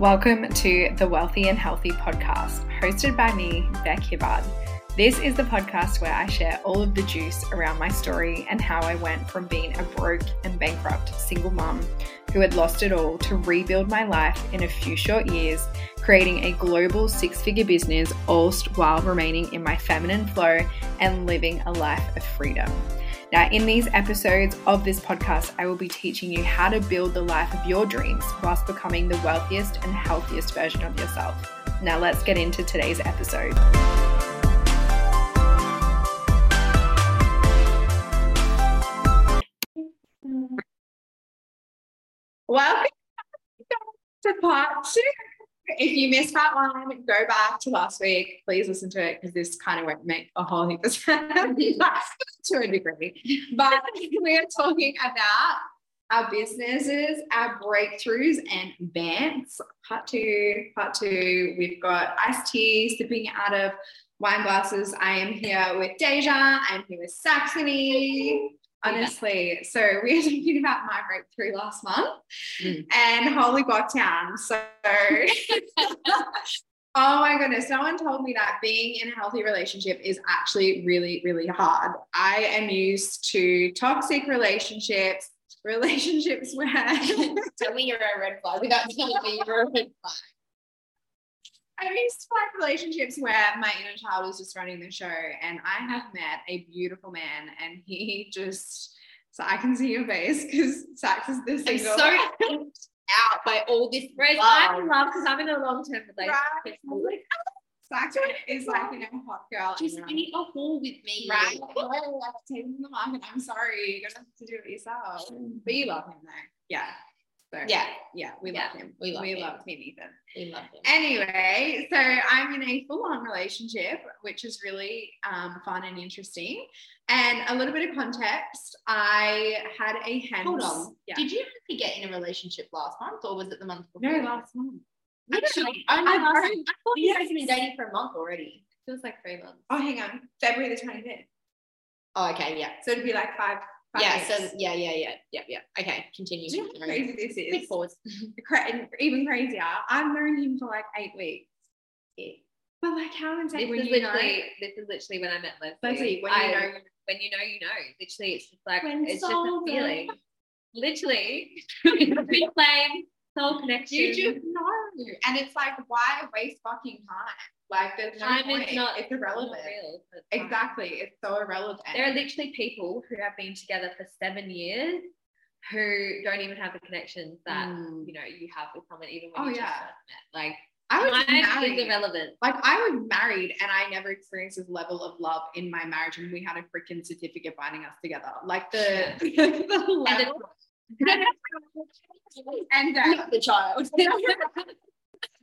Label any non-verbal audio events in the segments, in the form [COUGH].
Welcome to the Wealthy and Healthy podcast, hosted by me, Beck Hibbard. This is the podcast where I share all of the juice around my story and how I went from being a broke and bankrupt single mom who had lost it all to rebuild my life in a few short years, creating a global six figure business, all while remaining in my feminine flow and living a life of freedom. Now, in these episodes of this podcast, I will be teaching you how to build the life of your dreams whilst becoming the wealthiest and healthiest version of yourself. Now, let's get into today's episode. Welcome to part two if you missed part one, go back to last week. Please listen to it because this kind of won't make a whole heap of sense [LAUGHS] to a degree. But [LAUGHS] we are talking about our businesses, our breakthroughs, and bants. Part two, part two. We've got iced tea sipping out of wine glasses. I am here with Deja. I'm here with Saxony honestly. So we were talking about my breakthrough last month mm. and holy lockdown. So [LAUGHS] oh my goodness, no one told me that being in a healthy relationship is actually really, really hard. I am used to toxic relationships, [LAUGHS] relationships where [LAUGHS] tell me you're a red flag without telling me you're a red flag. I used to like relationships where my inner child was just running the show, and I have met a beautiful man, and he [LAUGHS] just so I can see your face because Sax is the single. I'm so out by all this. Whereas I'm in love because I'm in a long term relationship. Right. Oh, Sax is like you know hot girl. Just need a haul with me, right? Oh, I'm taking the market. I'm sorry, you're gonna have to do it yourself. But you love him though, yeah. So, yeah, yeah, we yeah, love him. We love we him. loved him, Ethan. We love him. Anyway, so I'm in a full-on relationship, which is really um, fun and interesting. And a little bit of context: I had a hand. Hold on. Yeah. Did you actually get in a relationship last month, or was it the month before? No, last month. Actually, I, I, I, I thought you guys been dating for a month already. It feels like three months. Oh, hang on, February the 25th. Oh, okay, yeah. So it'd be like five yeah, so yeah, yeah, yeah, yeah, yeah. Okay, continue. You know crazy this is? Pause. [LAUGHS] Even crazier. I've known him for like eight weeks. Yeah. But like how insane this is literally know? this is literally when I met Leslie. Leslie, when I, you know when you know you know. Literally it's just like when it's just a feeling. Literally [LAUGHS] big flame, soul connection. You just know. And it's like why waste fucking time? Like there's no time point. is not it's irrelevant. Not real, exactly. It's so irrelevant. There are literally people who have been together for seven years who don't even have the connections that mm. you know you have with someone even when oh, you yeah. just met. Like I was married. Is irrelevant. Like I was married and I never experienced this level of love in my marriage, and we had a freaking certificate binding us together. Like the, [LAUGHS] the level. [LAUGHS] and, uh, [LAUGHS] the child.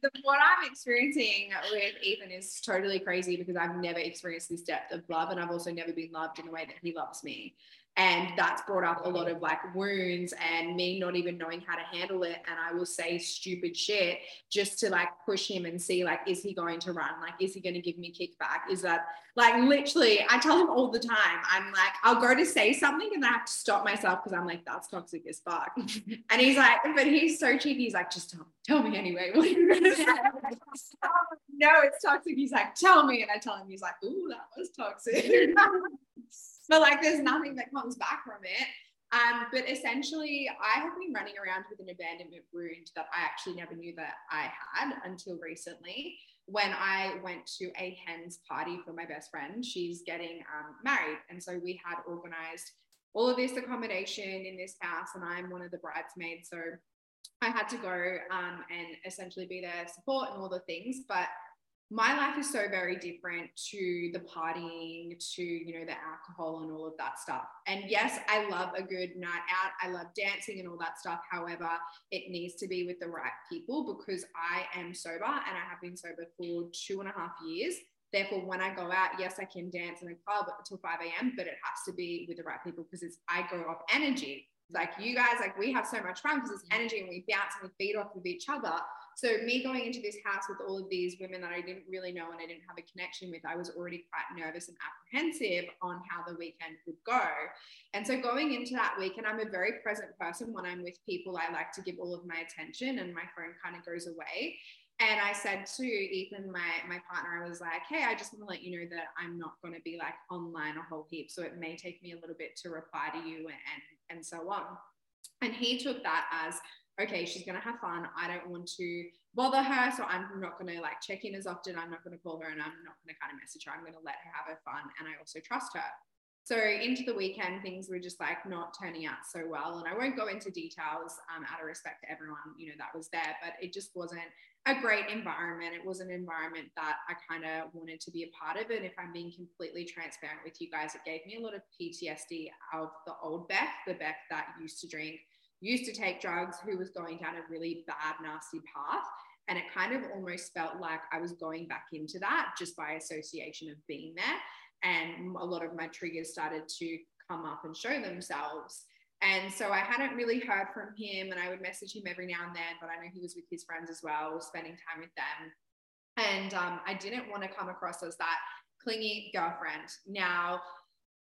The, what I'm experiencing with Ethan is totally crazy because I've never experienced this depth of love, and I've also never been loved in the way that he loves me and that's brought up a lot of like wounds and me not even knowing how to handle it and i will say stupid shit just to like push him and see like is he going to run? Like is he going to give me kickback? Is that like literally i tell him all the time i'm like i'll go to say something and i have to stop myself because i'm like that's toxic as fuck. [LAUGHS] And he's like but he's so cheeky he's like just tell, tell me anyway. What you going to say no it's toxic. He's like tell me. And i tell him he's like ooh that was toxic [LAUGHS] but like there's nothing that comes back from it. Um, but essentially, I have been running around with an abandonment wound that I actually never knew that I had until recently when I went to a hen's party for my best friend. She's getting um, married. And so we had organized all of this accommodation in this house, and I'm one of the bridesmaids. So I had to go um, and essentially be there, support and all the things. But my life is so very different to the partying to you know the alcohol and all of that stuff. And yes i love a good night out. I love dancing and all that stuff. However it needs to be with the right people because i am sober and i have been sober for two and a half years. Therefore when i go out yes i can dance in a club until 5 a.m but it has to be with the right people because it's i go off energy. Like you guys, like we have so much fun because it's mm-hmm. energy and we bounce and we feed off of each other. So me going into this house with all of these women that I didn't really know and I didn't have a connection with, I was already quite nervous and apprehensive on how the weekend would go. And so going into that weekend, I'm a very present person when I'm with people. I like to give all of my attention and my phone kind of goes away. And I said to Ethan, my my partner, I was like, hey, I just want to let you know that I'm not going to be like online a whole heap. So it may take me a little bit to reply to you and and so on. And he took that as, okay, she's gonna have fun. I don't want to bother her. So I'm not gonna like check in as often. I'm not gonna call her and I'm not gonna kind of message her. I'm gonna let her have her fun. And I also trust her. So into the weekend, things were just like not turning out so well. And I won't go into details um, out of respect to everyone, you know, that was there, but it just wasn't a great environment. It was an environment that I kind of wanted to be a part of. And if I'm being completely transparent with you guys, it gave me a lot of PTSD of the old Beck, the Beck that used to drink, used to take drugs, who was going down a really bad, nasty path. And it kind of almost felt like I was going back into that just by association of being there and a lot of my triggers started to come up and show themselves. And so I hadn't really heard from him, and I would message him every now and then, but I know he was with his friends as well, spending time with them. And um, I didn't want to come across as that clingy girlfriend. Now,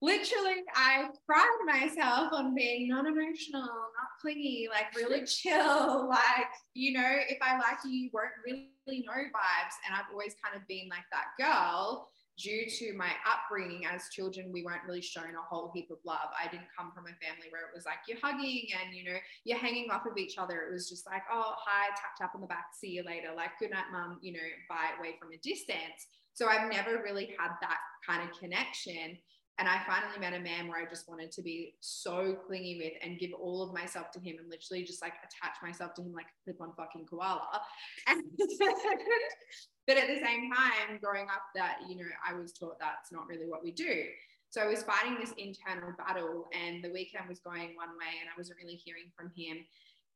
literally, I pride myself on being non emotional, not clingy, like really chill. [LAUGHS] Like, you know, if I like you, you won't really know vibes. And I've always kind of been like that girl due to my upbringing as children, we weren't really shown a whole heap of love. I didn't come from a family where it was like you're hugging and you know you're hanging off of each other. It was just like, oh hi, tap tap on the back, see you later, like good night, mum, you know, bye away from a distance. So I've never really had that kind of connection. And I finally met a man where I just wanted to be so clingy with and give all of myself to him and literally just like attach myself to him like a clip on fucking koala. And [LAUGHS] but at the same time, growing up, that, you know, I was taught that's not really what we do. So I was fighting this internal battle, and the weekend was going one way, and I wasn't really hearing from him.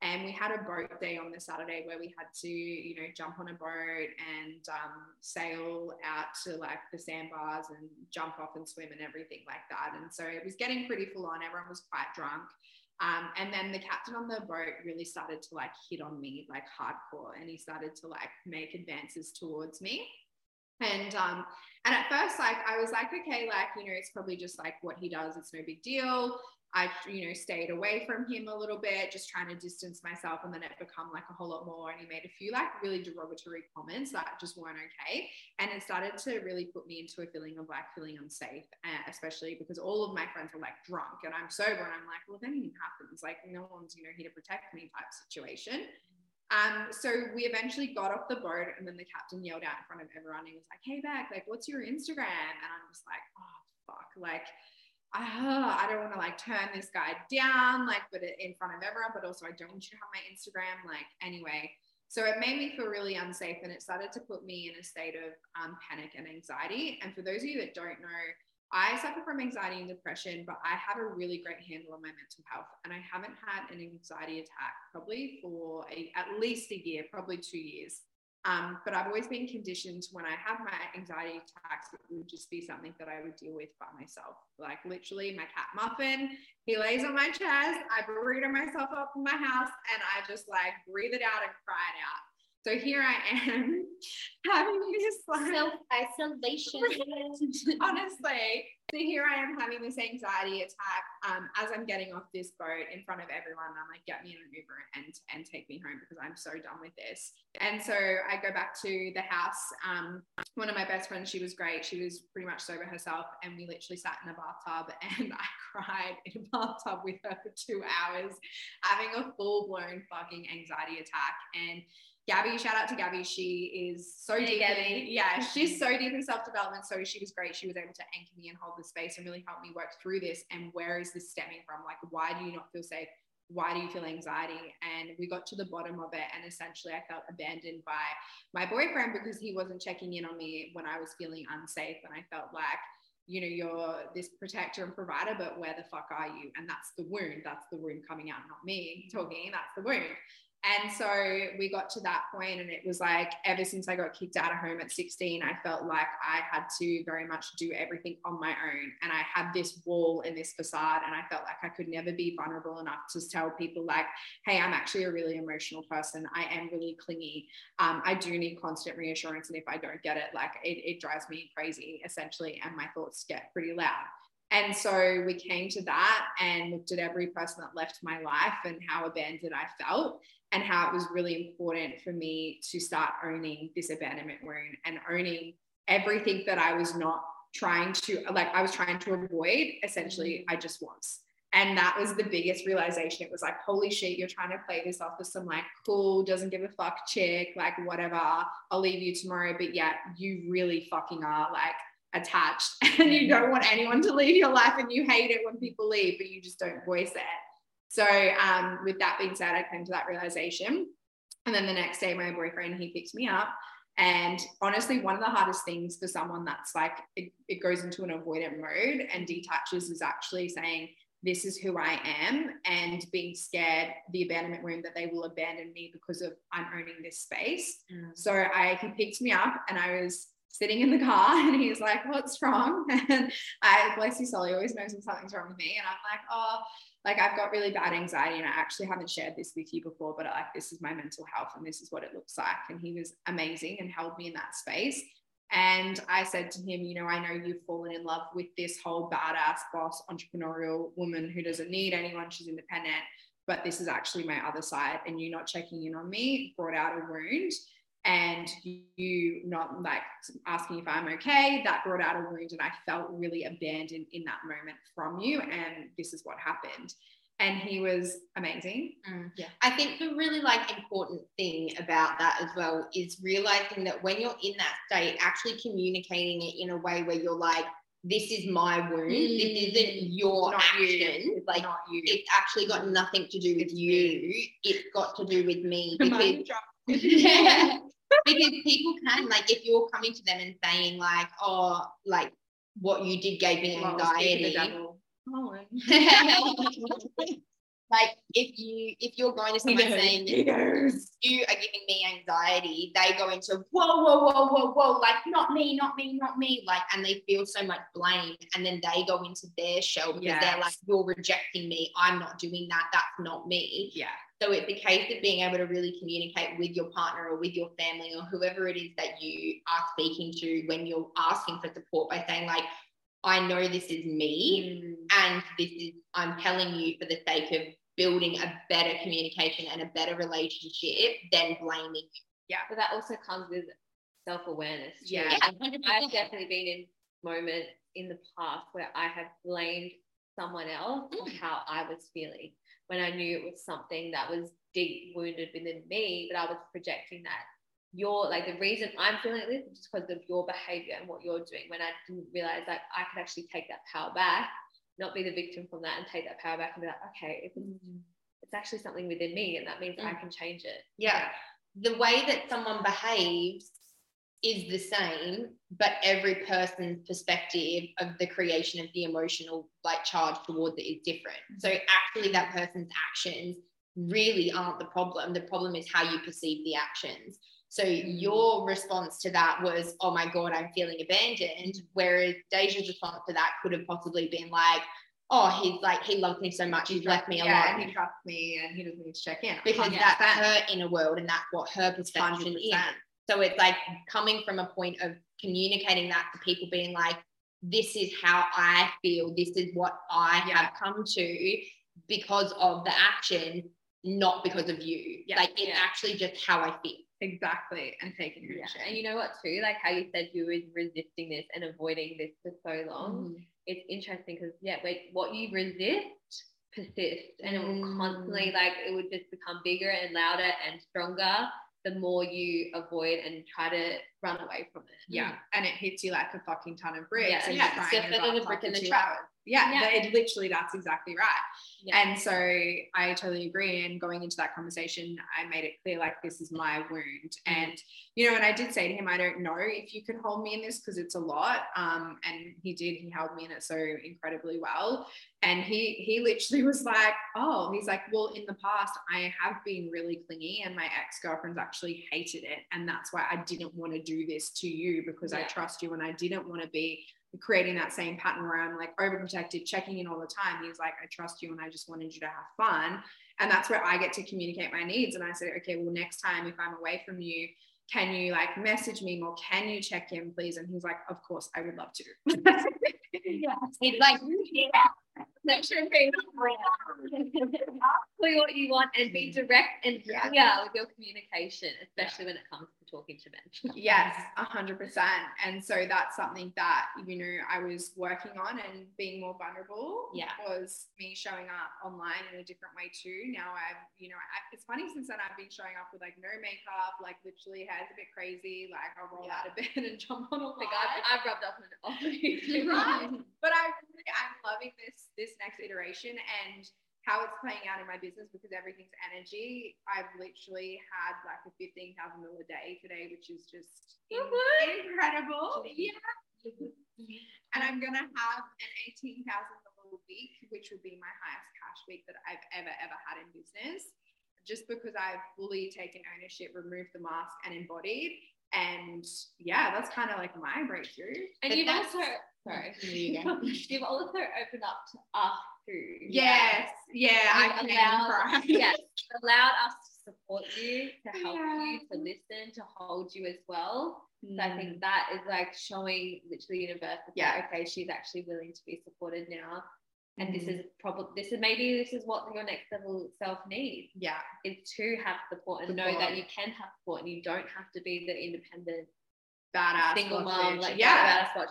And we had a boat day on the Saturday where we had to, you know, jump on a boat and um, sail out to like the sandbars and jump off and swim and everything like that. And so it was getting pretty full on. Everyone was quite drunk. Um, and then the captain on the boat really started to like hit on me like hardcore and he started to like make advances towards me. And um, and at first, like I was like, okay, like, you know, it's probably just like what he does, it's no big deal. I, you know, stayed away from him a little bit, just trying to distance myself. And then it become like a whole lot more. And he made a few like really derogatory comments that just weren't okay. And it started to really put me into a feeling of like feeling unsafe, uh, especially because all of my friends were like drunk and I'm sober. And I'm like, well, if anything happens, like no one's, you know, here to protect me type situation. Um, so we eventually got off the boat and then the captain yelled out in front of everyone. He was like, hey, Beck, like, what's your Instagram? And I'm just like, oh, fuck. Like, uh, I don't want to like turn this guy down, like, but in front of everyone, but also I don't want you to have my Instagram. Like, anyway, so it made me feel really unsafe and it started to put me in a state of um, panic and anxiety. And for those of you that don't know, I suffer from anxiety and depression, but I have a really great handle on my mental health. And I haven't had an anxiety attack probably for a, at least a year, probably two years. Um, but I've always been conditioned when I have my anxiety attacks, it would just be something that I would deal with by myself. Like literally, my cat Muffin, he lays on my chest, I burrito myself up in my house, and I just like breathe it out and cry it out. So here I am [LAUGHS] having this like self isolation. [LAUGHS] honestly, so here I am having this anxiety attack um, as I'm getting off this boat in front of everyone. I'm like, get me in an Uber and and take me home because I'm so done with this. And so I go back to the house. Um, one of my best friends, she was great. She was pretty much sober herself, and we literally sat in a bathtub [LAUGHS] and I cried in a bathtub with her for two hours, having a full blown fucking anxiety attack. And Gabby, shout out to Gabby. She is so hey, deep. In, yeah, [LAUGHS] she's so deep in self development. So she was great. She was able to anchor me and hold the space and really help me work through this. And where is this stemming from? Like, why do you not feel safe? Why do you feel anxiety? And we got to the bottom of it. And essentially, I felt abandoned by my boyfriend because he wasn't checking in on me when I was feeling unsafe. And I felt like, you know, you're this protector and provider, but where the fuck are you? And that's the wound. That's the wound coming out, not me talking. That's the wound. And so we got to that point, and it was like ever since I got kicked out of home at 16, I felt like I had to very much do everything on my own. And I had this wall and this facade, and I felt like I could never be vulnerable enough to tell people, like, hey, I'm actually a really emotional person. I am really clingy. Um, I do need constant reassurance. And if I don't get it, like, it, it drives me crazy, essentially. And my thoughts get pretty loud. And so we came to that and looked at every person that left my life and how abandoned I felt and how it was really important for me to start owning this abandonment wound and owning everything that I was not trying to like I was trying to avoid essentially mm-hmm. I just was. And that was the biggest realization. It was like holy shit you're trying to play this off as some like cool doesn't give a fuck chick like whatever. I'll leave you tomorrow. But yeah you really fucking are like attached. [LAUGHS] And you don't want anyone to leave your life and you hate it when people leave but you just don't voice it so, um, with that being said, I came to that realization. And then the next day, my boyfriend, he picked me up. And honestly, one of the hardest things for someone that's like, it, it goes into an avoidant mode and detaches is actually saying, this is who I am, and being scared, the abandonment room that they will abandon me because of I'm owning this space. Mm. So I he picked me up and I was sitting in the car [LAUGHS] and he's like, What's wrong? [LAUGHS] And I bless you, Solly always knows when something's wrong with me. And I'm like, Oh, like I've got really bad anxiety and I actually haven't shared this with you before, but like this is my mental health and this is what it looks like. And he was amazing and held me in that space. And I said to him, you know, I know you've fallen in love with this whole badass boss, entrepreneurial woman who doesn't need anyone, she's independent, but this is actually my other side. And you not checking in on me brought out a wound and you not like asking if I'm okay, that brought out a wound. And I felt really abandoned in that moment from you. And this is what happened. And he was amazing. Mm. Yeah. I think the really like important thing about that as well is realizing that when you're in that state, actually communicating it in a way where you're like, this is my wound. Mm. This isn't your not action. You. Like not you. It's actually got nothing to do with it's you. Me. It's got to do with me. Because, yeah [LAUGHS] because people can like if you're coming to them and saying like oh like what you did gave me anxiety oh. [LAUGHS] [LAUGHS] like if you if you're going to someone saying you are giving me anxiety they go into whoa whoa whoa whoa whoa like not me not me not me like and they feel so much blame and then they go into their shell because yes. they're like you're rejecting me. I'm not doing that. That's not me. Yeah. So it's a case of being able to really communicate with your partner or with your family or whoever it is that you are speaking to when you're asking for support by saying like I know this is me mm. and this is I'm telling you for the sake of building a better communication and a better relationship than blaming you. Yeah. But that also comes with self-awareness. Yeah. yeah I've definitely been in moments in the past where I have blamed someone else mm. how I was feeling when I knew it was something that was deep wounded within me, but I was projecting that you're like the reason I'm feeling this is just because of your behavior and what you're doing. When I didn't realize that I could actually take that power back, not be the victim from that, and take that power back and be like, okay, it's, it's actually something within me, and that means mm. I can change it. Yeah. The way that someone behaves is the same, but every person's perspective of the creation of the emotional like charge towards it is different. So actually that person's actions really aren't the problem. The problem is how you perceive the actions. So your response to that was, oh my God, I'm feeling abandoned. Whereas Deja's response to that could have possibly been like, oh, he's like, he loves me so much, he's left me yeah, alone. He trusts me and he doesn't need to check in. Because that's her inner world and that's what her perception 100%. is. So it's like coming from a point of communicating that to people being like, this is how I feel, this is what I yeah. have come to because of the action, not because of you. Yeah. Like it's yeah. actually just how I feel. Exactly. And taking action. Yeah. And you know what too? Like how you said you were resisting this and avoiding this for so long. Mm. It's interesting because yeah, what you resist persists and it will constantly mm. like it would just become bigger and louder and stronger the more you avoid and try to run away from it. Yeah. And it hits you like a fucking ton of bricks. Yeah, and yeah. It's a brick in the trap. Yeah, Yeah. it literally that's exactly right. Yeah. And so I totally agree. And going into that conversation, I made it clear like this is my wound. Mm. And you know, and I did say to him, I don't know if you can hold me in this because it's a lot. Um, and he did. He held me in it so incredibly well. And he he literally [LAUGHS] was like, oh, he's like, well, in the past, I have been really clingy, and my ex girlfriends actually hated it, and that's why I didn't want to do this to you because I trust you, and I didn't want to be creating that same pattern where I'm like overprotected, checking in all the time. He's like, I trust you and I just wanted you to have fun. And that's where I get to communicate my needs. And I said, okay, well, next time if I'm away from you, can you like message me more? Can you check in, please? And he's like, of course, I would love to. [LAUGHS] Yeah. It's like, That should be exactly what you want and be direct and Yeah. clear with your communication, especially when it comes to talking to men. yes, a hundred percent. And so that's something that, you know, I was working on and being more vulnerable Yeah. was me showing up online in a different way too. Now I've, you know, I, it's funny since then I've been showing up with like no makeup, like literally hair's a bit crazy. Like I'll roll out of bed and [LAUGHS] jump on a Like I've, I've rubbed off off. Right. but I really, I'm loving this this next iteration and how it's playing out in my business because everything's energy. I've literally had like a fifteen thousand dollar day today, which is just What? incredible. Yeah. And I'm gonna have an eighteen thousand dollar week, which will be my highest cash week that I've ever ever had in business, just because I've fully taken ownership, removed the mask, and embodied. And yeah, that's kind of like my breakthrough. And But you've also sorry. You go. [LAUGHS] you've also opened up to us too. Yes, yeah, I allowed, [LAUGHS] yes, [LAUGHS] allowed us to support you, to help Yeah. you, to listen, to hold you as well. So Mm. I think that is like showing literally universe that Yeah. okay, she's actually willing to be supported now. And this Mhm. is probably this is maybe this is what your next level self needs yeah, is to have support and know that you can have support and you don't have to be the independent badass single mom bitch. like yeah, that's what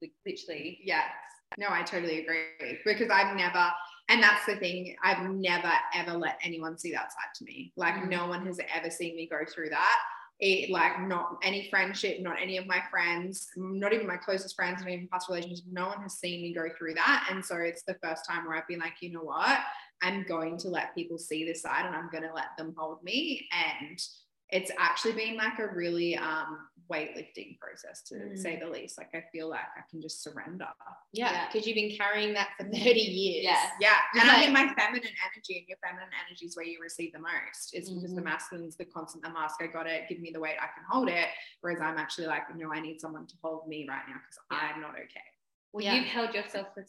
like, literally Yes. No, I totally agree because I've never, and that's the thing, I've never ever let anyone see that side to me. Like, Mm. no one has ever seen me go through that. It, like, not any friendship, not any of my friends, not even my closest friends, not even past relationships, no one has seen me go through that. And so it's the first time where I've been like, you know what? I'm going to let people see this side and I'm going to let them hold me. And it's actually been like a really um, weightlifting process to Mm. say the least. Like I feel like I can just surrender. yeah, Yeah. because you've been carrying that for 30 years. Yeah. Yeah. [LAUGHS] And I'm in Like- my feminine energy, and your feminine energy is where you receive the most. It's because the Mhm. masculine's the constant, the mask, I got it, give me the weight, I can hold it. Whereas I'm actually like, no, I need someone to hold me right now because Yeah. I'm not okay. well Yeah. you've held yourself for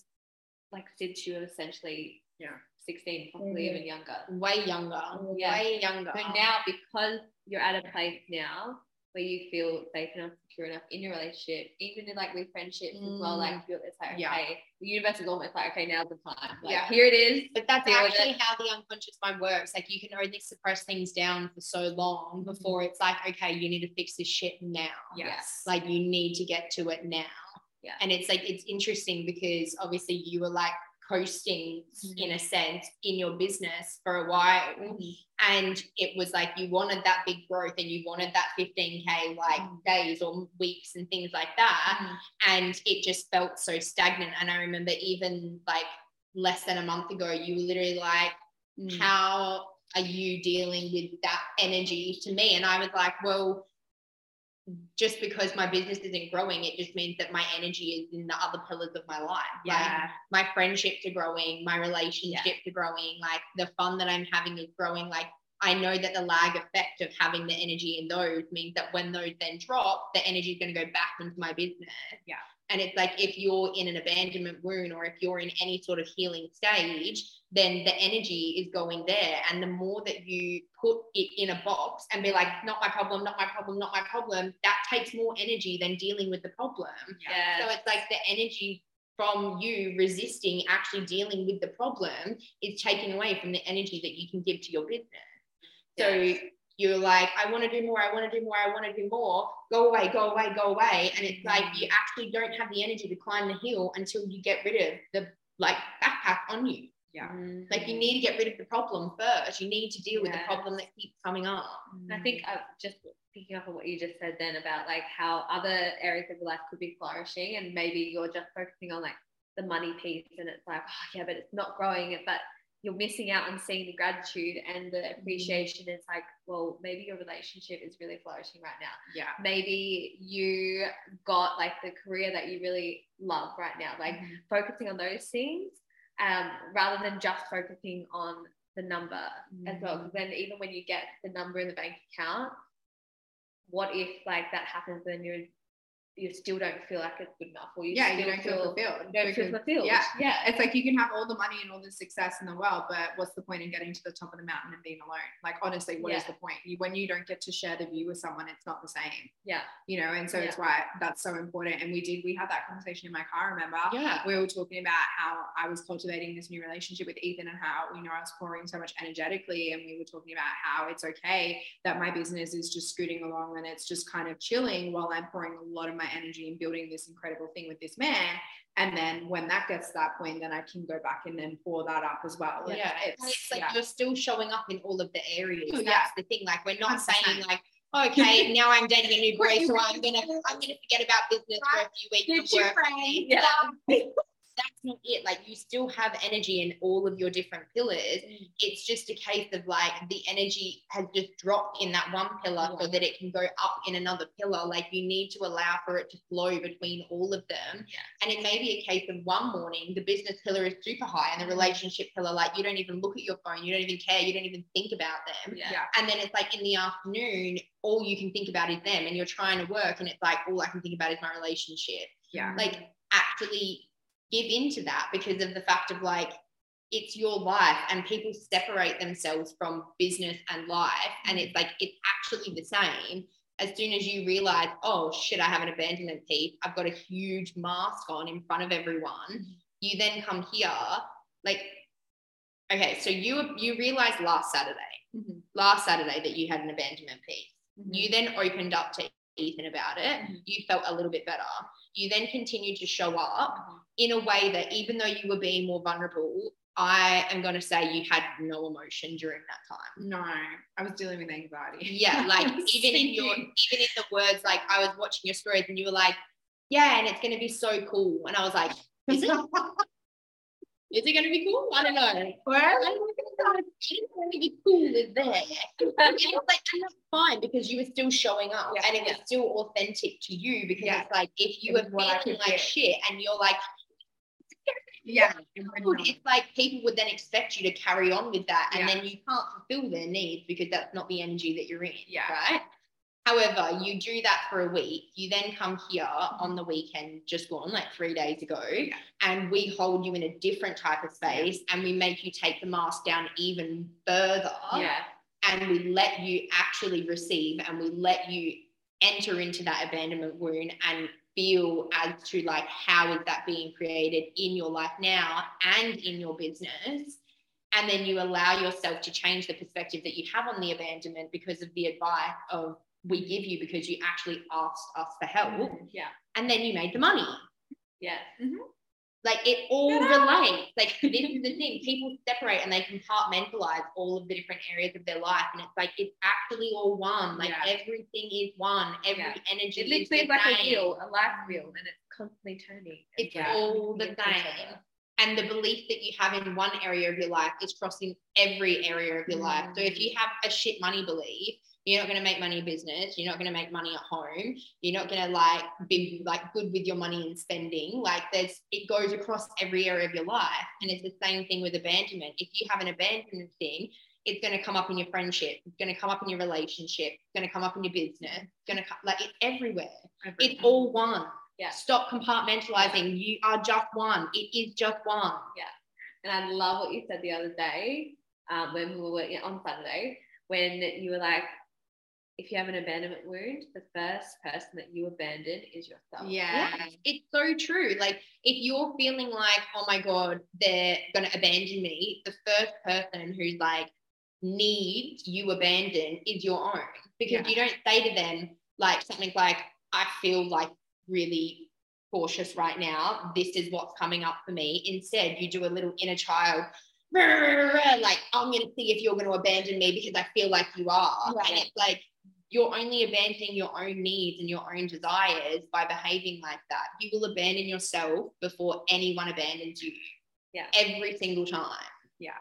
like since you were essentially Yeah. 16 probably Mhm. even younger Way younger. Yeah. Way younger. So now, because you're at a place now where you feel safe enough, secure enough in your relationship, even in like with friendships as well, Mm. like you're, it's like Yeah. okay, the universe is almost like okay, now's the time. Like Yeah. here it is. But that's actually how the unconscious mind works. Like you can only suppress things down for so long before it's like, okay, you need to fix this shit now. Yes. Like you need to get to it now. Yeah. And it's like it's interesting because obviously you were like coasting in a sense in your business for a while. And it was like you wanted that big growth and you wanted that 15K like Mm. days or weeks and things like that Mm-hmm. and it just felt so stagnant. And I remember even like less than a month ago, you were literally like, Mm. How are you dealing with that energy to me? And I was like, Well, just because my business isn't growing, it just means that my energy is in the other pillars of my life. Like Yeah. my friendships are growing, my relationships are growing, like the fun that I'm having is growing. Like I know that the lag effect of having the energy in those means that when those then drop, the energy is going to go back into my business. Yeah. And it's like if you're in an abandonment wound or if you're in any sort of healing stage, then the energy is going there. And the more that you put it in a box and be like, not my problem, not my problem, not my problem, that takes more energy than dealing with the problem. Yeah. So it's like the energy from you resisting actually dealing with the problem is taken away from the energy that you can give to your business. So you're like, I want to do more, I want to do more, I want to do more. Go away, go away, go away. And it's like you actually don't have the energy to climb the hill until you get rid of the like backpack on you. Yeah. Mm. Like you need to get rid of the problem first. You need to deal with Yes. the problem that keeps coming up. I think uh, just picking up on what you just said then about like how other areas of your life could be flourishing and maybe you're just focusing on like the money piece and it's like, oh yeah, but it's not growing. It, but you're missing out on seeing the gratitude and the Mm-hmm. appreciation. It's like, well, maybe your relationship is really flourishing right now. Yeah. Maybe you got like the career that you really love right now. Like Mhm. focusing on those things um, rather than just focusing on the number as well. Mm-hmm. Because then even when you get the number in the bank account, what if like that happens and you're you still don't feel like it's good enough or you yeah, you don't feel fulfilled. you don't feel fulfilled. Yeah. Yeah. It's like you can have all the money and all the success in the world, but what's the point in getting to the top of the mountain and being alone? Like honestly, what is Yeah. the point? You, when you don't get to share the view with someone, it's not the same. Yeah. You know, and so it's why that's so important. And we did we had that conversation in my car, remember? Yeah. We were talking about how I was cultivating this new relationship with Ethan and how you know I was pouring so much energetically. And we were talking about how it's okay that my business is just scooting along and it's just kind of chilling while I'm pouring a lot of my energy and building this incredible thing with this man. And then when that gets to that point, then I can go back and then pour that up as well. Yeah, it's, and it's like yeah. you're still showing up in all of the areas. Oh, That's yeah. the thing. Like we're not 100%. saying like, okay, [LAUGHS] now I'm dating a new boy, so I'm gonna I'm gonna forget about business for a few weeks your work. Yeah. [LAUGHS] That's not it. Like you still have energy in all of your different pillars. Mm. It's just a case of like the energy has just dropped in that one pillar so that it can go up in another pillar. Like you need to allow for it to flow between all of them. Yeah. And it may be a case of one morning the business pillar is super high and the relationship pillar, like you don't even look at your phone, you don't even care, you don't even think about them. Yeah. Yeah. And then it's like in the afternoon, all you can think about is them and you're trying to work and it's like all I can think about is my relationship. Yeah. Like actually give into that because of the fact of like it's your life and people separate themselves from business and life and it's like it's actually the same as soon as you realize oh shit i have an abandonment piece i've got a huge mask on in front of everyone you then come here like okay so you you realized last saturday Mhm. last saturday that you had an abandonment piece Mhm. you then opened up to Ethan about it. Mhm. You felt a little bit better. You then continued to show up Mhm. in a way that even though you were being more vulnerable, I am going to say you had no emotion during that time. No, I was dealing with anxiety. Yeah, [LAUGHS] like even in your even in the words, like I was watching your stories and you were like, yeah, and it's going to be so cool, and I was like, is it? [LAUGHS] Is it going to be cool? I don't know. Well, I don't. It's going to be cool with. And [LAUGHS] it's like, and that's fine because you were still showing up Yeah, and it was yeah. still authentic to you because Yeah. it's like if you were was feeling like shit and you're like, yeah. it's like people would then expect you to carry on with that and then you can't fulfill their needs because that's not the energy that you're in. Yeah. Right. However, you do that for a week. You then come here on the weekend, just gone, like three days ago, Yeah. and we hold you in a different type of space and we make you take the mask down even further Yeah. and we let you actually receive and we let you enter into that abandonment wound and feel as to like how is that being created in your life now and in your business and then you allow yourself to change the perspective that you have on the abandonment because of the advice of we give you because you actually asked us for help mm-hmm. Yeah. and then you made the money Yeah. Mm-hmm. like it all Yeah. relates. Like [LAUGHS] this is the thing. People separate and they compartmentalize all of the different areas of their life. And it's like it's actually all one. Like Yeah. everything is one. Every Yeah. energy It is literally is like a wheel, a life wheel, and it's constantly turning. It's yeah, all the same. And the belief that you have in one area of your life is crossing every area of your life. So if mm. you have a shit money belief, you're not going to make money in business. You're not going to make money at home. You're not going to like be like good with your money and spending. Like there's, it goes across every area of your life. And it's the same thing with abandonment. If you have an abandonment thing, it's going to come up in your friendship. It's going to come up in your relationship. It's going to come up in your business. It's going to come like it's everywhere. It's all one. Yeah. Stop compartmentalizing. You are just one. It is just one. Yeah. And I love what you said the other day um, when we were working on Saturday, when you were like, if you have an abandonment wound, the first person that you abandon is yourself. Yeah. It's so true. Like if you're feeling like, oh my God, they're gonna abandon me, the first person who's like needs you abandoned is your own. Because Yeah. you don't say to them like something like, I feel like really cautious right now. This is what's coming up for me. Instead, you do a little inner child. Like, I'm going to see if you're going to abandon me because I feel like you are. Right. And it's like, you're only abandoning your own needs and your own desires by behaving like that. You will abandon yourself before anyone abandons you. Yeah. Every single time. Yeah.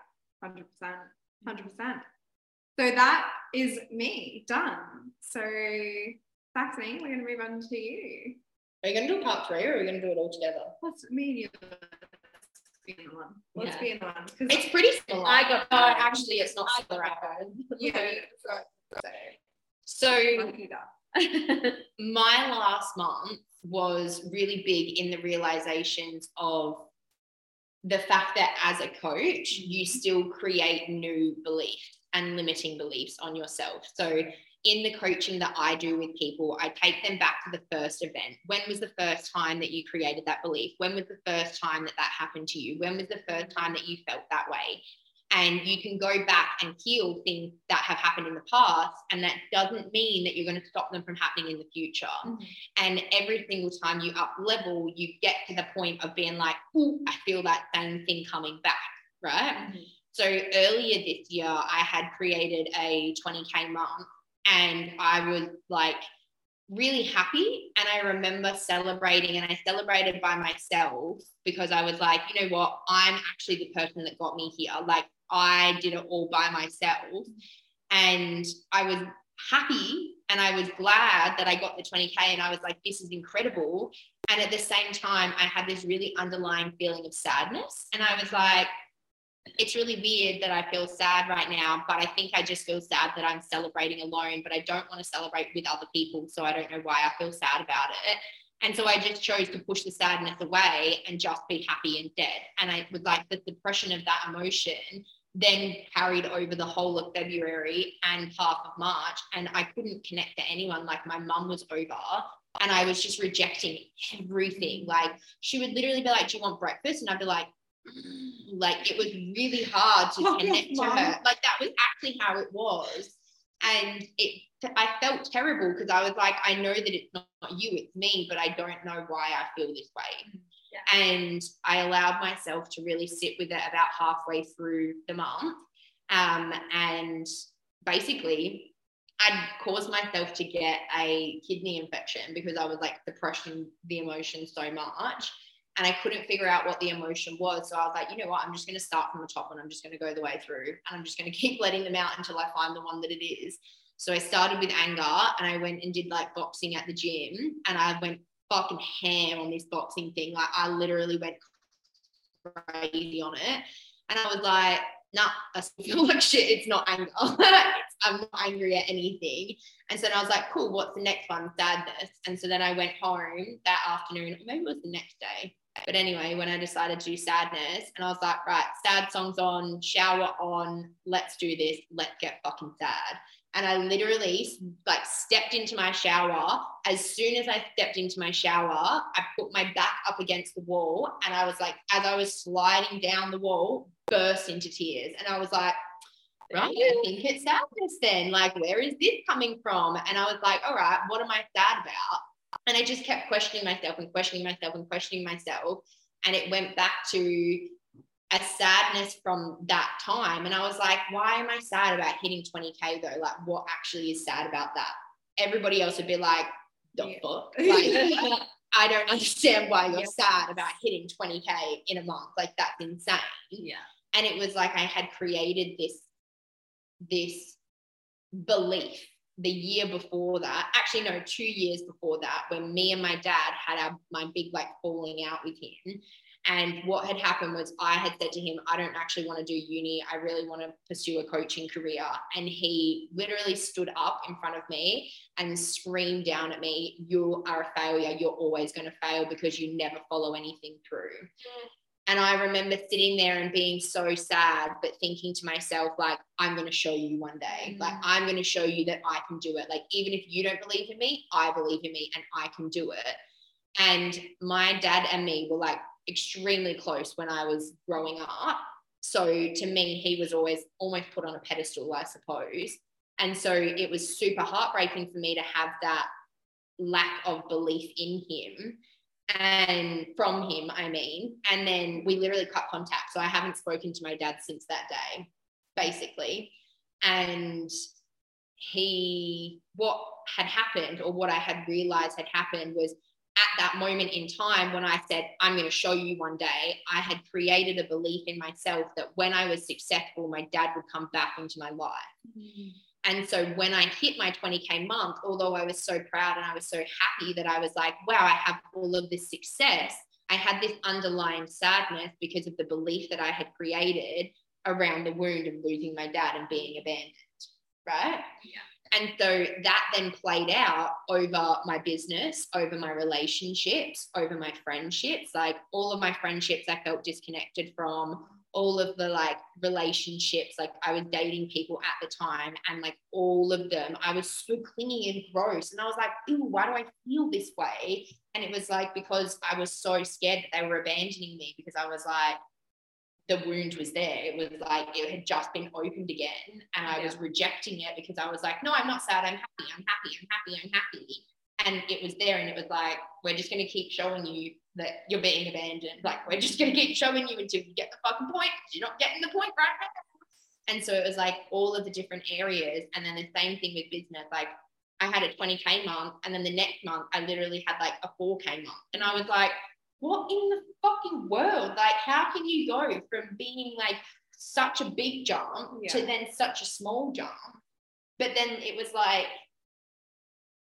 Hundred percent, hundred percent. So that is me done. So Saxony, we're gonna move on to you. Are you going to do part three or are we going to do it all together? Let's me and you. Let's be in one. Let's Yeah. be in one. 'cause It's pretty similar. I got- No, actually, it's not I similar. got [LAUGHS] yeah. [LAUGHS] So, So, I'll do that. my last month was really big in the realizations of the fact that as a coach, you mm-hmm. still create new beliefs and limiting beliefs on yourself. So, in the coaching that I do with people, I take them back to the first event. When was the first time that you created that belief? When was the first time that that happened to you? When was the first time that you felt that way? And you can go back and heal things that have happened in the past. And that doesn't mean that you're going to stop them from happening in the future. Mhm. And every single time you up level, you get to the point of being like, oh, I feel that same thing coming back, right? So earlier this year, I had created a 20K month and I was like really happy. And I remember celebrating, and I celebrated by myself because I was like, you know what? I'm actually the person that got me here. Like, I did it all by myself. And I was happy and I was glad that I got the 20K and I was like, this is incredible. And at the same time, I had this really underlying feeling of sadness. And I was like, it's really weird that I feel sad right now, but I think I just feel sad that I'm celebrating alone, but I don't want to celebrate with other people. So I don't know why I feel sad about it. And so I just chose to push the sadness away and just be happy and dead. And I was like, the suppression of that emotion then carried over the whole of February and half of March. And I couldn't connect to anyone. Like my mum was over and I was just rejecting everything. Like she would literally be like, Do you want breakfast? And I'd be like, "Mm." like it was really hard to Oh, connect to Mum. her. Like that was actually how it was. And it I felt terrible because I was like, I know that it's not you, it's me, but I don't know why I feel this way. And I allowed myself to really sit with it about halfway through the month. Um, and basically, I'd caused myself to get a kidney infection because I was like suppressing the emotion so much. And I couldn't figure out what the emotion was. So I was like, you know what? I'm just going to start from the top and I'm just going to go the way through. And I'm just going [LAUGHS] to keep letting them out until I find the one that it is. So I started with anger and I went and did like boxing at the gym and I went fucking ham on this boxing thing. Like I literally went crazy on it. And I was like, nah, I feel [LAUGHS] like shit. It's not anger. [LAUGHS] I'm not angry at anything. And so then I was like, cool, what's the next one? Sadness. And so then I went home that afternoon, maybe it was the next day. But anyway, when I decided to do sadness, and I was like, right, sad songs on, shower on, let's do this, let's get fucking sad. And I literally like stepped into my shower. As soon as I stepped into my shower, I put my back up against the wall. And I was like, as I was sliding down the wall, burst into tears. And I was like, right, I think it's sadness then. Like, where is this coming from? And I was like, all right, what am I sad about? And I just kept questioning myself and questioning myself and questioning myself. And it went back to a sadness from that time. And I was like, why am I sad about hitting 20K though? Like, what actually is sad about that? Everybody else would be like, the Yeah. fuck? [LAUGHS] Like, I don't understand why you're Yeah. sad about hitting 20K in a month. Like, that's insane. Yeah. And it was like I had created this, this belief the year before that, actually, no, two years before that, when me and my dad had our, my big like falling out with him. And what had happened was I had said to him, I don't actually want to do uni. I really want to pursue a coaching career. And he literally stood up in front of me and screamed down at me, You are a failure. You're always going to fail because you never follow anything through. And I remember sitting there and being so sad, but thinking to myself, like, I'm going to show you one day. Mm. Like, I'm going to show you that I can do it. Like, even if you don't believe in me, I believe in me and I can do it. And my dad and me were like extremely close when I was growing up. So to me, he was always almost put on a pedestal, I suppose. And so it was super heartbreaking for me to have that lack of belief in him and from him, I mean. And then we literally cut contact. So I haven't spoken to my dad since that day, basically. And he what had happened or what I had realized had happened was at that moment in time when I said, I'm going to show you one day, I had created a belief in myself that when I was successful, my dad would come back into my life. Mm-hmm. And so when I hit my 20K month, although I was so proud and I was so happy that I was like, wow, I have all of this success, I had this underlying sadness because of the belief that I had created around the wound of losing my dad and being abandoned. Right. Yeah. And so that then played out over my business, over my relationships, over my friendships. Like all of my friendships, I felt disconnected from all of the like relationships. Like I was dating people at the time, and like all of them, I was so clingy and gross. And I was like, ew, why do I feel this way? And it was like because I was so scared that they were abandoning me because I was like, the wound was there. It was like it had just been opened again. And I yeah. was rejecting it because I was like, no, I'm not sad. I'm happy. I'm happy. I'm happy. I'm happy. And it was there. And it was like, we're just going to keep showing you that you're being abandoned. Like, we're just going to keep showing you until you get the fucking point you're not getting the point right now. And so it was like all of the different areas. And then the same thing with business. Like, I had a 20K month. And then the next month, I literally had like a 4K month. And I was like, what in the fucking world? Like, how can you go from being like such a big jump yeah. to then such a small jump? But then it was like,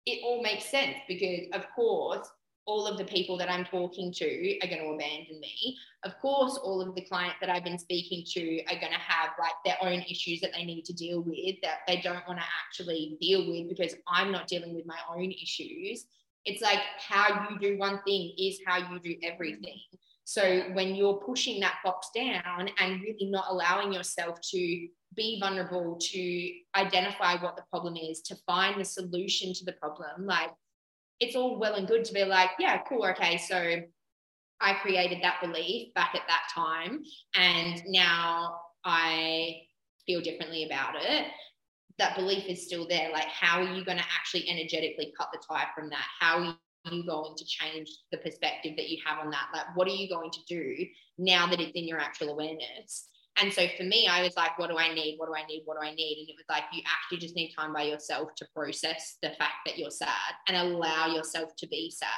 it all makes sense because, of course, all of the people that I'm talking to are going to abandon me. Of course, all of the clients that I've been speaking to are going to have like their own issues that they need to deal with that they don't want to actually deal with because I'm not dealing with my own issues. It's like how you do one thing is how you do everything. So when you're pushing that box down and really not allowing yourself to be vulnerable, to identify what the problem is, to find the solution to the problem, like it's all well and good to be like, yeah, cool, okay, so I created that belief back at that time, and now I feel differently about it that belief is still there. Like, how are you going to actually energetically cut the tie from that? How are you going to change the perspective that you have on that? Like, what are you going to do now that it's in your actual awareness? And so for me, I was like, what do I need? What do I need? What do I need? And it was like, you actually just need time by yourself to process the fact that you're sad and allow yourself to be sad.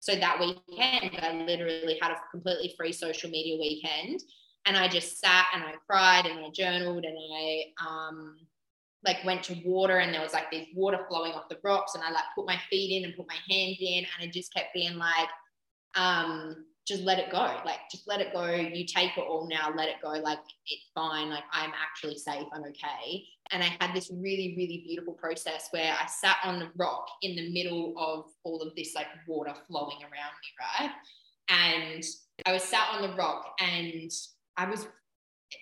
So that weekend, I literally had a completely free social media weekend. And I just sat and I cried and I journaled and I um, like went to water and there was like this water flowing off the rocks and I like put my feet in and put my hands in and it just kept being like um just let it go. Like just let it go. You take it all now. Let it go. Like it's fine. Like I'm actually safe. I'm okay. And I had this really really beautiful process where I sat on the rock in the middle of all of this like water flowing around me right? And I was sat on the rock and I was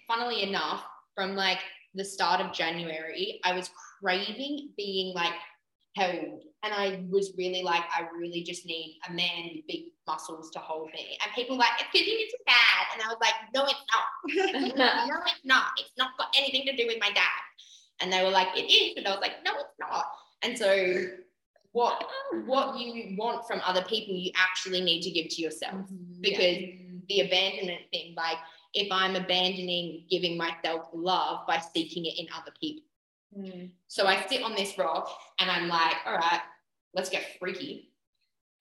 funnily enough from like the start of January, I was craving being like held. And I was really like, I really just need a man with big muscles to hold me. And people were like, it's because it's dad. And I was like, no, it's not. [LAUGHS] [LAUGHS] no, it's not. It's not got anything to do with my dad. And they were like, it is. And I was like, no, it's not. And so what what you want from other people, you actually need to give to yourself. Mm-hmm. Because yeah. the abandonment thing, like if I'm abandoning giving myself love by seeking it in other people. Mm. So I sit on this rock and I'm like, all right, let's get freaky.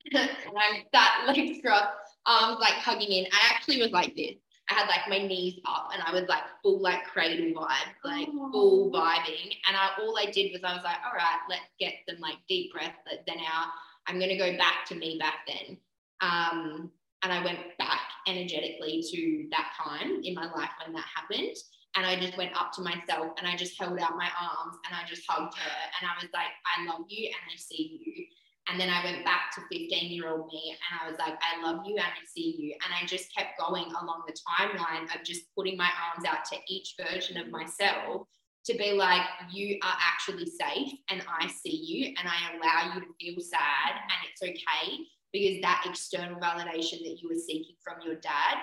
[LAUGHS] and I'm that legs crossed, arms like hugging in. I actually was like this. I had like my knees up and I was like full like cradle vibe, like oh. full vibing. And I, all I did was I was like, all right, let's get some like deep breath. Then out, I'm gonna go back to me back then. Um, and I went back energetically to that time in my life when that happened. And I just went up to myself and I just held out my arms and I just hugged her. And I was like, I love you and I see you. And then I went back to 15 year old me and I was like, I love you and I see you. And I just kept going along the timeline of just putting my arms out to each version of myself to be like, you are actually safe and I see you and I allow you to feel sad and it's okay because that external validation that you were seeking from your dad,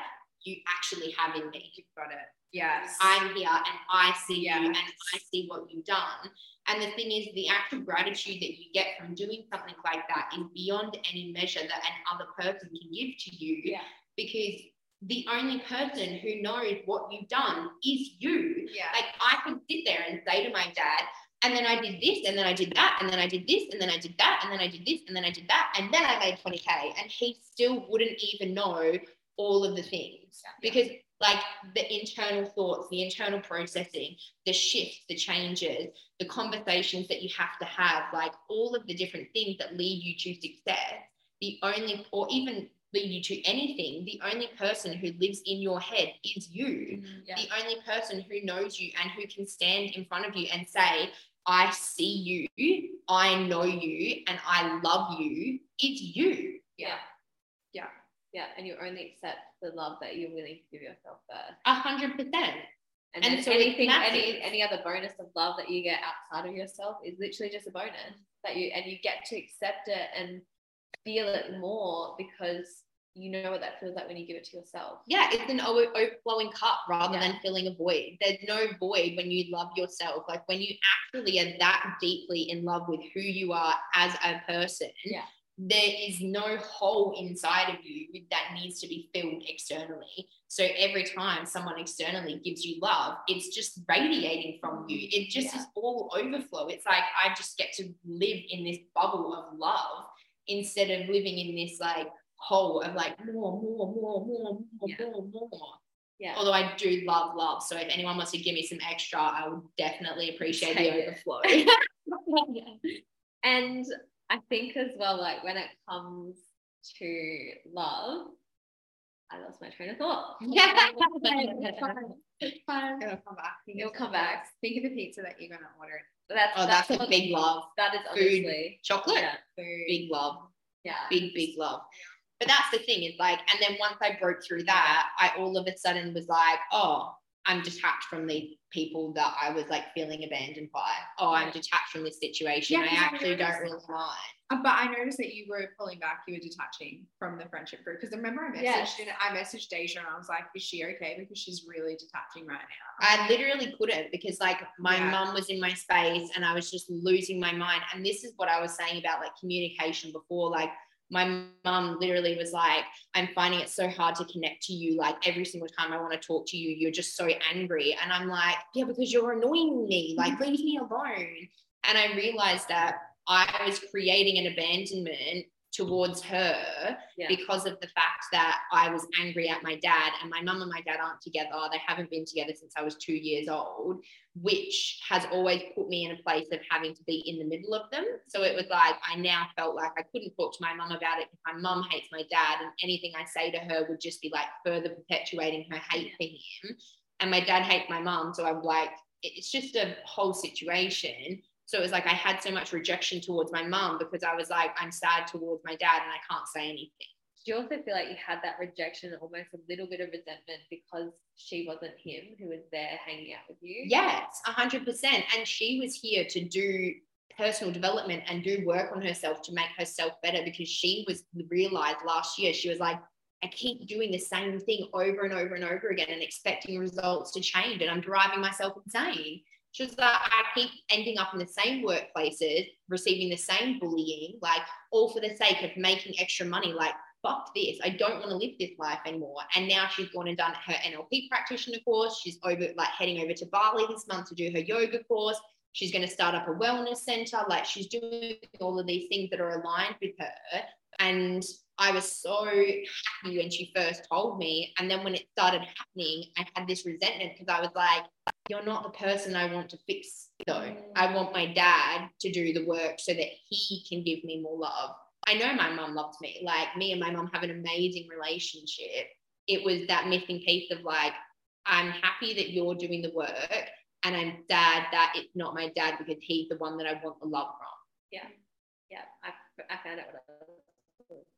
you actually have in me. You've got it. Yes. I'm here and I see yes. you and I see what you've done. And the thing is, the actual gratitude that you get from doing something like that is beyond any measure that another person can give to you. Yeah. Because the only person who knows what you've done is you. Yeah. Like I could sit there and say to my dad, and then I did this, and then I did that, and then I did this, and then I did that, and then I did this, and then I did that, and then I made 20K. And he still wouldn't even know all of the things because, like, the internal thoughts, the internal processing, the shifts, the changes, the conversations that you have to have, like, all of the different things that lead you to success, the only, or even lead you to anything, the only person who lives in your head is you. Mm, yeah. The only person who knows you and who can stand in front of you and say, I see you, I know you, and I love you is you. Yeah. Yeah. Yeah. And you only accept the love that you're willing to give yourself first. A hundred percent. And, And so anything, any any other bonus of love that you get outside of yourself is literally just a bonus that you and you get to accept it and feel it more because you know what that feels like when you give it to yourself. Yeah, it's an overflowing cup rather Yeah. than filling a void. There's no void when you love yourself. Like when you actually are that deeply in love with who you are as a person, Yeah. there is no hole inside of you that needs to be filled externally. So every time someone externally gives you love, it's just radiating from you. It just Yeah. is all overflow. It's like I just get to live in this bubble of love instead of living in this like hole of like more, more, more, more, more, Yeah. more, more. Yeah. Although I do love love. So if anyone wants to give me some extra, I would definitely appreciate Take the overflow. [LAUGHS] [LAUGHS] And I think as well, like when it comes to love, I lost my train of thought. Yeah. fine. It'll come back. It'll come back. Think of the pizza that you're gonna order. That's Oh, that's a big love. That is Food. honestly Chocolate, yeah, Food. big love. yeah. big, big love. But that's the thing is like, and then once I broke through that, I all of a sudden was like, oh, I'm detached from the people that I was like feeling abandoned by. Oh, I'm detached from this situation. Yeah, I actually don't really mind. Uh, but I noticed that you were pulling back. You were detaching from the friendship group because I remember I messaged Yes. and I messaged Deja and I was like, "Is she okay?" Because she's really detaching right now. I literally couldn't because like my Yeah. mum was in my space and I was just losing my mind. And this is what I was saying about like communication before. Like my mum literally was like, I'm finding it so hard to connect to you. Like every single time I want to talk to you, you're just so angry. And I'm like, yeah, because you're annoying me. Like leave me alone. And I realized that I was creating an abandonment towards her Yeah. because of the fact that I was angry at my dad and my mum and my dad aren't together. They haven't been together since I was two years old, which has always put me in a place of having to be in the middle of them. So it was like I now felt like I couldn't talk to my mum about it because my mum hates my dad and anything I say to her would just be like further perpetuating her hate for him. And my dad hates my mum. So I'm like, it's just a whole situation. So it was like I had so much rejection towards my mum because I was like, I'm sad towards my dad and I can't say anything. Do you also feel like you had that rejection, almost a little bit of resentment because she wasn't him who was there hanging out with you? Yes, a hundred percent. And she was here to do personal development and do work on herself to make herself better because she was realized last year, she was like, I keep doing the same thing over and over and over again and expecting results to change. And I'm driving myself insane. She was like, I keep ending up in the same workplaces, receiving the same bullying, like all for the sake of making extra money. Like, fuck this. I don't want to live this life anymore. And now she's gone and done her NLP practitioner course. She's over, like, heading over to Bali this month to do her yoga course. She's going to start up a wellness center. Like, she's doing all of these things that are aligned with her. And I was so happy when she first told me. And then when it started happening, I had this resentment because I was like, you're not the person I want to fix, though. I want my dad to do the work so that he can give me more love. I know my mum loves me. Like, me and my mum have an amazing relationship. It was that missing piece of like, I'm happy that you're doing the work, and I'm sad that it's not my dad because he's the one that I want the love from. Yeah, Yeah. I, I found out what I was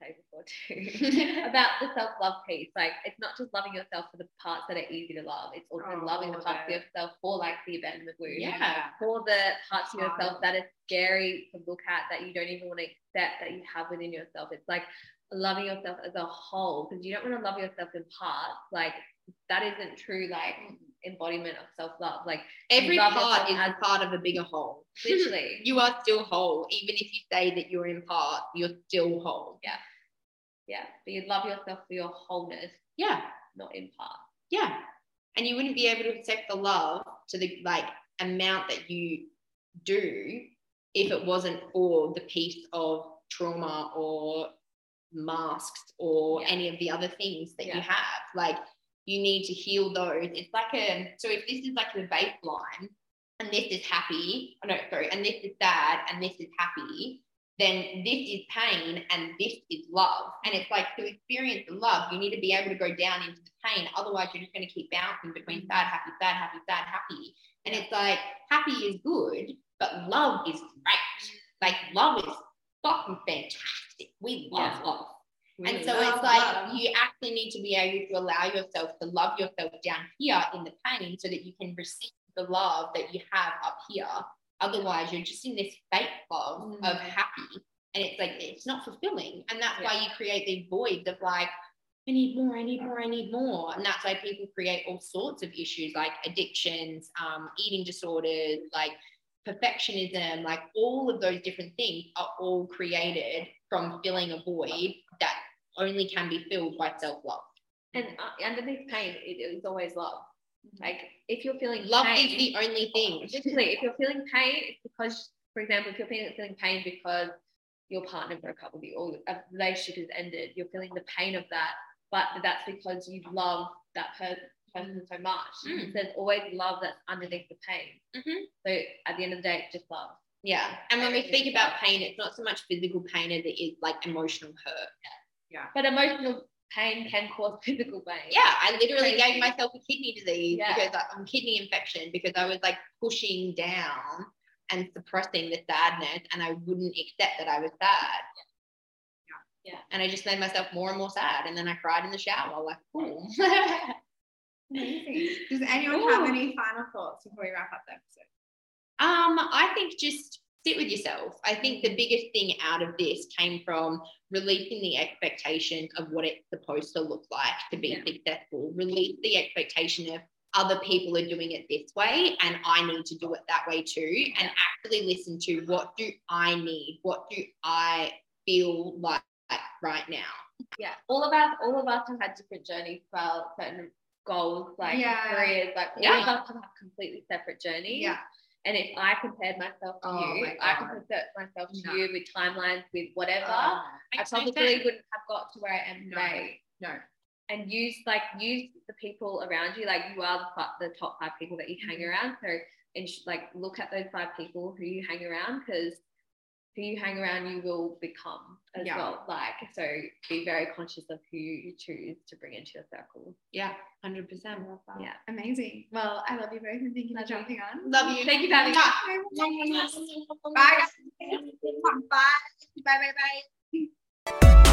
say before too [LAUGHS] about the self love piece. Like, it's not just loving yourself for the parts that are easy to love, it's also Oh, loving the parts of yourself for like the abandonment wound. Yeah. For the parts of yourself that is scary to look at, that you don't even want to accept that you have within yourself. It's like loving yourself as a whole because you don't want to love yourself in parts. Like, that isn't true, like, embodiment of self love. Like, Every part is as- part of a bigger whole. literally. [LAUGHS] you are still whole. Even if you say that you're in part, you're still whole. yeah. But you love yourself for your wholeness, Yeah. not in part. Yeah. And you wouldn't be able to accept the love to the like amount that you do if it wasn't for the piece of trauma or masks or Yeah. any of the other things that you have. Like you need to heal those. It's like a so if this is like the baseline and this is happy, oh no, sorry, and this is sad and this is happy, then this is pain and this is love. And it's like to experience the love, you need to be able to go down into the pain. Otherwise, you're just going to keep bouncing between mm-hmm. sad, happy, sad, happy, sad, happy. And it's like happy is good, but love is great. Like love is fucking fantastic. We love Yeah. love. Really And so love it's like love. you actually need to be able to allow yourself to love yourself down here in the pain so that you can receive the love that you have up here. Otherwise, you're just in this fake love Mm. of happy. And it's like, it's not fulfilling. And that's why you create these voids of like, I need more, I need more, I need more. And that's why people create all sorts of issues like addictions, um, eating disorders, like perfectionism, like all of those different things are all created from filling a void that only can be filled by self love. And uh, underneath pain, it is always love. Like if you're feeling Love pain, is the only thing. [LAUGHS] Literally, if you're feeling pain, it's because, for example, if you're feeling, feeling pain because your partner broke up with you or a relationship has ended, you're feeling the pain of that, but that's because you love that per- person so much. Mm. There's always love that's underneath the pain. Mhm. So at the end of the day, it's just love. Yeah. And when we speak about pain, it's not so much physical pain as it is like emotional hurt. Yeah. But emotional pain can cause [LAUGHS] physical pain. Yeah, I literally Crazy. gave myself a kidney disease Yeah. because I, um, kidney infection because I was like pushing down and suppressing the sadness, and I wouldn't accept that I was sad. Yeah. yeah. And I just made myself more and more sad, and then I cried in the shower, like, boom. Amazing. [LAUGHS] Does anyone Ooh. have any final thoughts before we wrap up the episode? Um, I think just sit with yourself. I think the biggest thing out of this came from releasing the expectation of what it's supposed to look like to be Yeah. successful. Release the expectation of other people are doing it this way and I need to do it that way too. And actually listen to what do I need? What do I feel like right now? yeah all of us all of us have had different journeys for our certain goals like Yeah. careers like all Yeah. of us have completely separate journeys Yeah. And if I compared myself to Oh you my I God. compared myself to No. you with timelines with whatever Uh, I probably sense. wouldn't have got to where I am No. today no. and use like use the people around you like you are the, the top five people that you hang Mhm. around so and sh- like look at those five people who you hang around because who you hang around you will become as Yeah. well like so be very conscious of who you choose to bring into your circle Yeah, 100%. yeah Amazing. Well, I love you both and thank you for you. jumping on. Love you. thank you for having me Bye. guys. Bye. Bye. Bye. Bye.